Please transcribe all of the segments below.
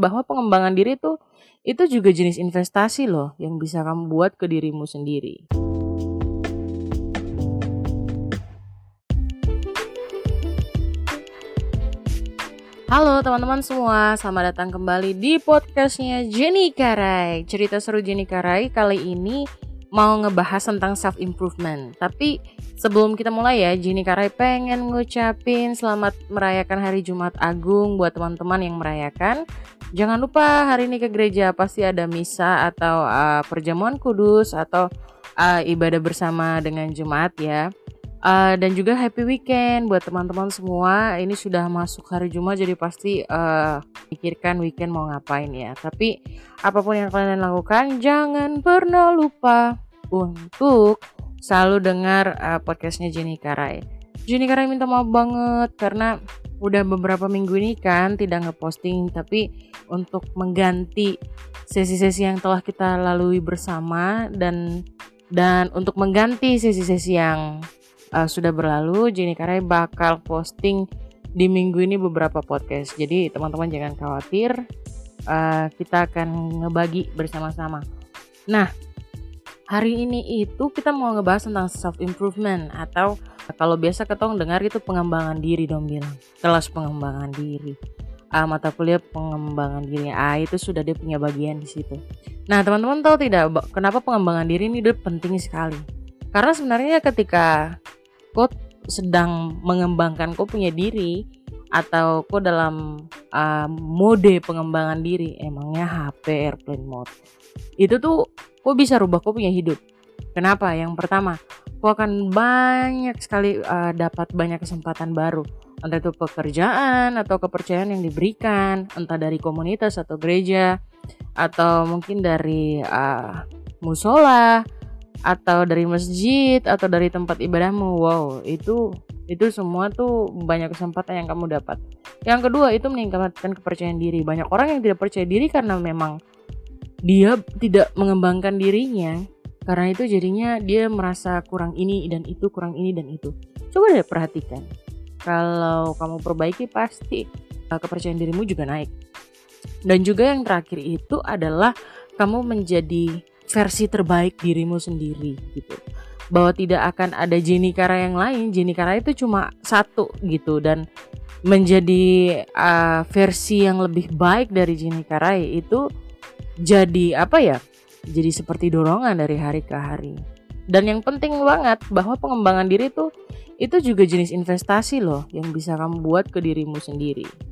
bahwa pengembangan diri itu itu juga jenis investasi loh yang bisa kamu buat ke dirimu sendiri. Halo teman-teman semua, selamat datang kembali di podcastnya Jenny Karai Cerita seru Jenny Karai kali ini mau ngebahas tentang self improvement Tapi sebelum kita mulai ya, Jenny Karai pengen ngucapin selamat merayakan hari Jumat Agung buat teman-teman yang merayakan. Jangan lupa hari ini ke gereja pasti ada misa atau uh, perjamuan kudus atau uh, ibadah bersama dengan Jumat ya Uh, dan juga happy weekend buat teman-teman semua. Ini sudah masuk hari Jumat jadi pasti uh, pikirkan weekend mau ngapain ya. Tapi apa pun yang kalian lakukan jangan pernah lupa untuk selalu dengar uh, podcastnya Jenny Karai. Jenny Karai minta maaf banget karena udah beberapa minggu ini kan tidak ngeposting tapi untuk mengganti sesi-sesi yang telah kita lalui bersama dan dan untuk mengganti sesi-sesi yang uh, sudah berlalu Jenny Karai bakal posting di minggu ini beberapa podcast. Jadi teman-teman jangan khawatir uh, kita akan ngebagi bersama-sama. Nah hari ini itu kita mau ngebahas tentang self improvement atau kalau biasa ketong dengar itu pengembangan diri dong bilang kelas pengembangan diri. Uh, mata kuliah pengembangan diri. Ah itu sudah dia punya bagian di situ. Nah teman-teman tahu tidak kenapa pengembangan diri ini penting sekali? Karena sebenarnya ketika kau sedang mengembangkan kau punya diri atau kau dalam uh, mode pengembangan diri. Emangnya HP airplane mode. Itu tuh kau bisa rubah kau punya hidup. Kenapa? Yang pertama kau akan banyak sekali uh, dapat banyak kesempatan baru. Entah itu pekerjaan atau kepercayaan yang diberikan entah dari komunitas atau gereja atau mungkin dari uh, musola atau dari masjid atau dari tempat ibadahmu. Wow itu itu semua tuh banyak kesempatan yang kamu dapat. Yang kedua itu meningkatkan kepercayaan diri. Banyak orang yang tidak percaya diri karena memang dia tidak mengembangkan dirinya. Karena itu jadinya dia merasa kurang ini dan itu kurang ini dan itu. Coba deh perhatikan. Kalau kamu perbaiki pasti uh, kepercayaan dirimu juga naik. Dan juga yang terakhir itu adalah kamu menjadi versi terbaik dirimu sendiri gitu. Bahwa tidak akan ada Jenny Kara yang lain. Jenny Kara itu cuma satu gitu. Dan menjadi uh, versi yang lebih baik dari Jenny Kara itu jadi apa ya jadi seperti dorongan dari hari ke hari. Dan yang penting banget bahwa pengembangan diri itu itu juga jenis investasi loh yang bisa kamu buat ke dirimu sendiri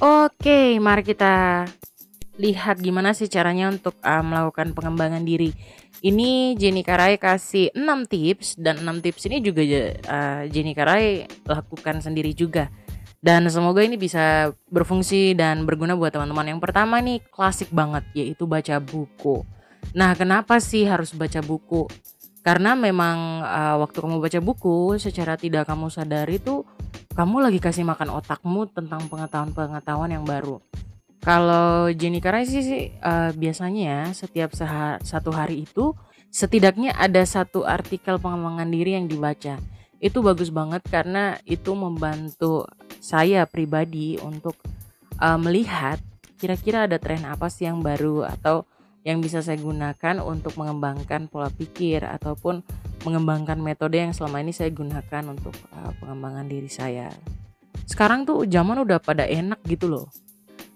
Oke, mari kita lihat gimana sih caranya untuk uh, melakukan pengembangan diri. Ini Jenny Karai kasih 6 tips dan 6 tips ini juga uh, Jenny Karai lakukan sendiri juga. Dan semoga ini bisa berfungsi dan berguna buat teman-teman. Yang pertama nih klasik banget yaitu baca buku. Nah, kenapa sih harus baca buku? Karena memang uh, waktu kamu baca buku secara tidak kamu sadari tuh kamu lagi kasih makan otakmu tentang pengetahuan-pengetahuan yang baru. Kalau Jenny Karai sih uh, biasanya ya setiap satu hari itu setidaknya ada satu artikel pengembangan diri yang dibaca. Itu bagus banget karena itu membantu saya pribadi untuk uh, melihat kira-kira ada tren apa sih yang baru atau yang bisa saya gunakan untuk mengembangkan pola pikir ataupun mengembangkan metode yang selama ini saya gunakan untuk uh, pengembangan diri saya. Sekarang tuh zaman udah pada enak gitu loh.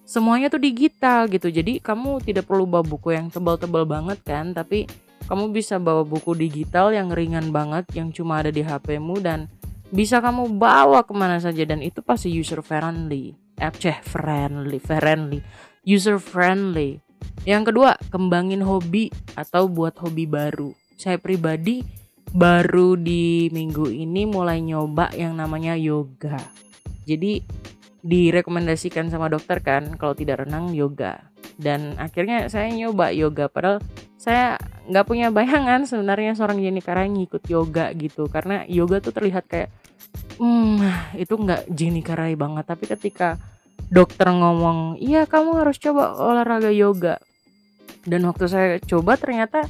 Semuanya tuh digital gitu. Jadi kamu tidak perlu bawa buku yang tebal-tebal banget kan, tapi kamu bisa bawa buku digital yang ringan banget yang cuma ada di HP-mu dan bisa kamu bawa ke mana saja dan itu pasti user friendly. Eh, friendly, friendly, user friendly. Yang kedua, kembangin hobi atau buat hobi baru. Saya pribadi baru di minggu ini mulai nyoba yang namanya yoga. Jadi direkomendasikan sama dokter kan kalau tidak renang yoga. Dan akhirnya saya nyoba yoga padahal saya nggak punya bayangan sebenarnya seorang Jenny Karai ngikut yoga gitu karena yoga tuh terlihat kayak hmm itu nggak Jenny Karai banget tapi ketika dokter ngomong iya kamu harus coba olahraga yoga dan waktu saya coba ternyata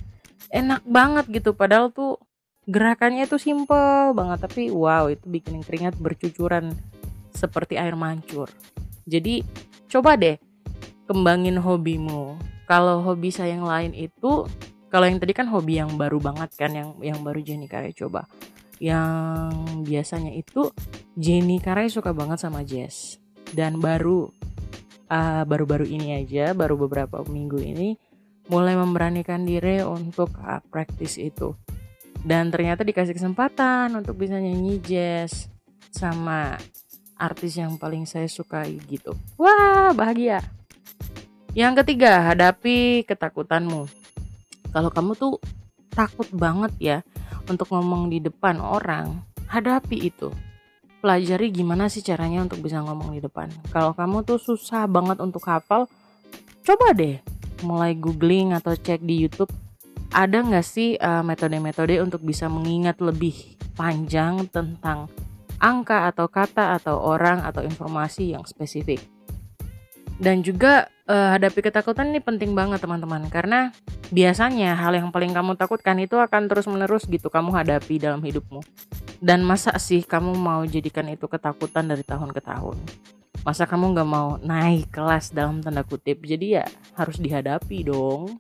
enak banget gitu padahal tuh gerakannya itu simple banget tapi wow itu bikin keringat bercucuran seperti air mancur. Jadi coba deh kembangin hobimu. Kalau hobi saya yang lain itu kalau yang tadi kan hobi yang baru banget kan yang yang baru Jenny Karai coba. Yang biasanya itu Jenny Karai suka banget sama jazz. Dan baru uh, baru-baru ini aja baru beberapa minggu ini mulai memberanikan diri untuk uh, praktis itu dan ternyata dikasih kesempatan untuk bisa nyanyi jazz sama artis yang paling saya sukai gitu. Wah bahagia. Yang ketiga hadapi ketakutanmu. Kalau kamu tuh takut banget ya untuk ngomong di depan orang hadapi itu. Pelajari gimana sih caranya untuk bisa ngomong di depan. Kalau kamu tuh susah banget untuk hafal coba deh mulai googling atau cek di YouTube ada nggak sih eh, metode-metode untuk bisa mengingat lebih panjang tentang angka atau kata atau orang atau informasi yang spesifik. Dan juga uh, hadapi ketakutan ini penting banget teman-teman karena biasanya hal yang paling kamu takutkan itu akan terus-menerus gitu kamu hadapi dalam hidupmu. Dan masa sih kamu mau jadikan itu ketakutan dari tahun ke tahun? Masa kamu nggak mau naik kelas dalam tanda kutip? Jadi ya harus dihadapi dong.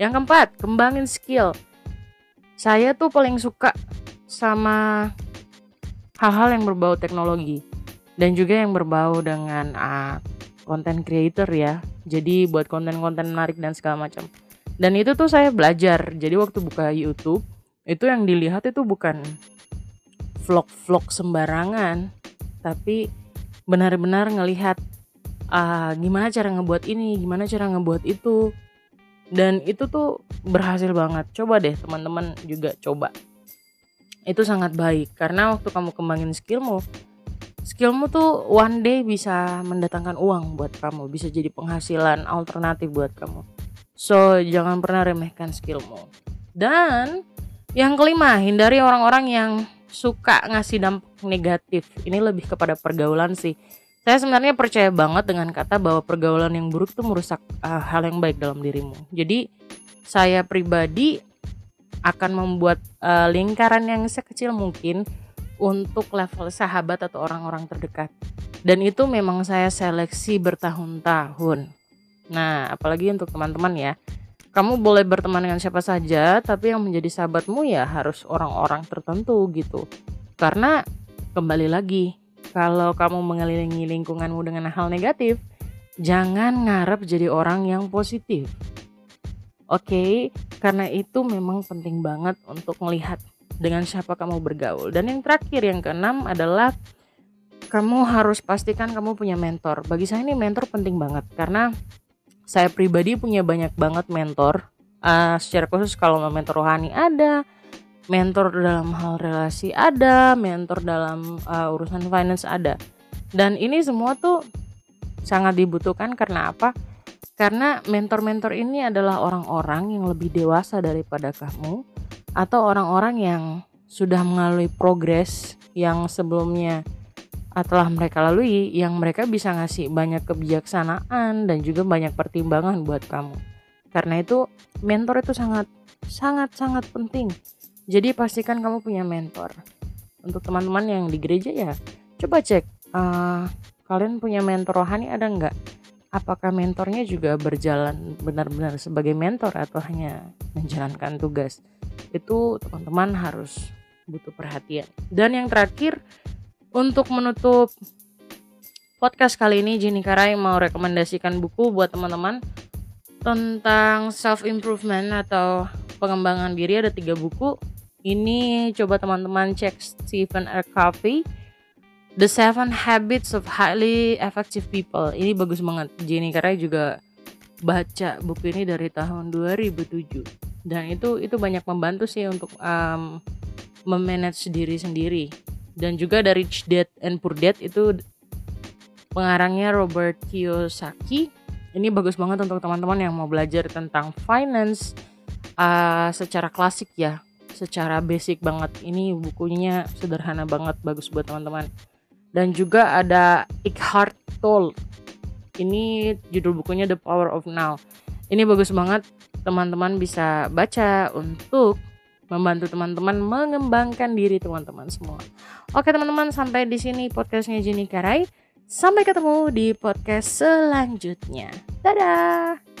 Yang keempat, kembangin skill. Saya tuh paling suka sama hal-hal yang berbau teknologi dan juga yang berbau dengan uh, content creator ya. Jadi buat konten-konten menarik dan segala macam. Dan itu tuh saya belajar. Jadi waktu buka YouTube, itu yang dilihat itu bukan vlog-vlog sembarangan, tapi benar-benar ngelihat uh, gimana cara ngebuat ini, gimana cara ngebuat itu, dan itu tuh berhasil banget. Coba deh teman-teman juga coba. Itu sangat baik. Karena waktu kamu kembangin skillmu skillmu tuh one day bisa mendatangkan uang buat kamu. Bisa jadi penghasilan alternatif buat kamu. So jangan pernah remehkan skillmu. Dan yang kelima hindari orang-orang yang suka ngasih dampak negatif. Ini lebih kepada pergaulan sih saya sebenarnya percaya banget dengan kata bahwa pergaulan yang buruk itu merusak uh, hal yang baik dalam dirimu. Jadi saya pribadi akan membuat uh, lingkaran yang sekecil mungkin untuk level sahabat atau orang-orang terdekat. Dan itu memang saya seleksi bertahun-tahun. Nah, apalagi untuk teman-teman ya. Kamu boleh berteman dengan siapa saja, tapi yang menjadi sahabatmu ya harus orang-orang tertentu gitu. Karena kembali lagi, kalau kamu mengelilingi lingkunganmu dengan hal negatif, jangan ngarep jadi orang yang positif. Oke, okay? karena itu memang penting banget untuk melihat dengan siapa kamu bergaul. Dan yang terakhir, yang keenam adalah kamu harus pastikan kamu punya mentor. Bagi saya ini mentor penting banget karena saya pribadi punya banyak banget mentor. Uh, secara khusus kalau mentor rohani ada, mentor dalam hal relasi ada, mentor dalam uh, urusan finance ada. Dan ini semua tuh sangat dibutuhkan karena apa? Karena mentor-mentor ini adalah orang-orang yang lebih dewasa daripada kamu atau orang-orang yang sudah mengalami progres yang sebelumnya telah mereka lalui yang mereka bisa ngasih banyak kebijaksanaan dan juga banyak pertimbangan buat kamu. Karena itu mentor itu sangat sangat sangat penting jadi pastikan kamu punya mentor. Untuk teman-teman yang di gereja ya, coba cek uh, kalian punya mentor rohani ada nggak? Apakah mentornya juga berjalan benar-benar sebagai mentor atau hanya menjalankan tugas? Itu teman-teman harus butuh perhatian. Dan yang terakhir untuk menutup podcast kali ini Jenny Karai mau rekomendasikan buku buat teman-teman tentang self improvement atau pengembangan diri ada tiga buku ini coba teman-teman cek Stephen R. Covey. The Seven Habits of Highly Effective People. Ini bagus banget. Jenny karena juga baca buku ini dari tahun 2007 dan itu itu banyak membantu sih untuk um, memanage diri sendiri. Dan juga dari Rich Dad and Poor Dad itu pengarangnya Robert Kiyosaki. Ini bagus banget untuk teman-teman yang mau belajar tentang finance uh, secara klasik ya secara basic banget. Ini bukunya sederhana banget, bagus buat teman-teman. Dan juga ada Eckhart Tolle. Ini judul bukunya The Power of Now. Ini bagus banget, teman-teman bisa baca untuk membantu teman-teman mengembangkan diri teman-teman semua. Oke teman-teman, sampai di sini podcastnya Jenny Karai. Sampai ketemu di podcast selanjutnya. Dadah!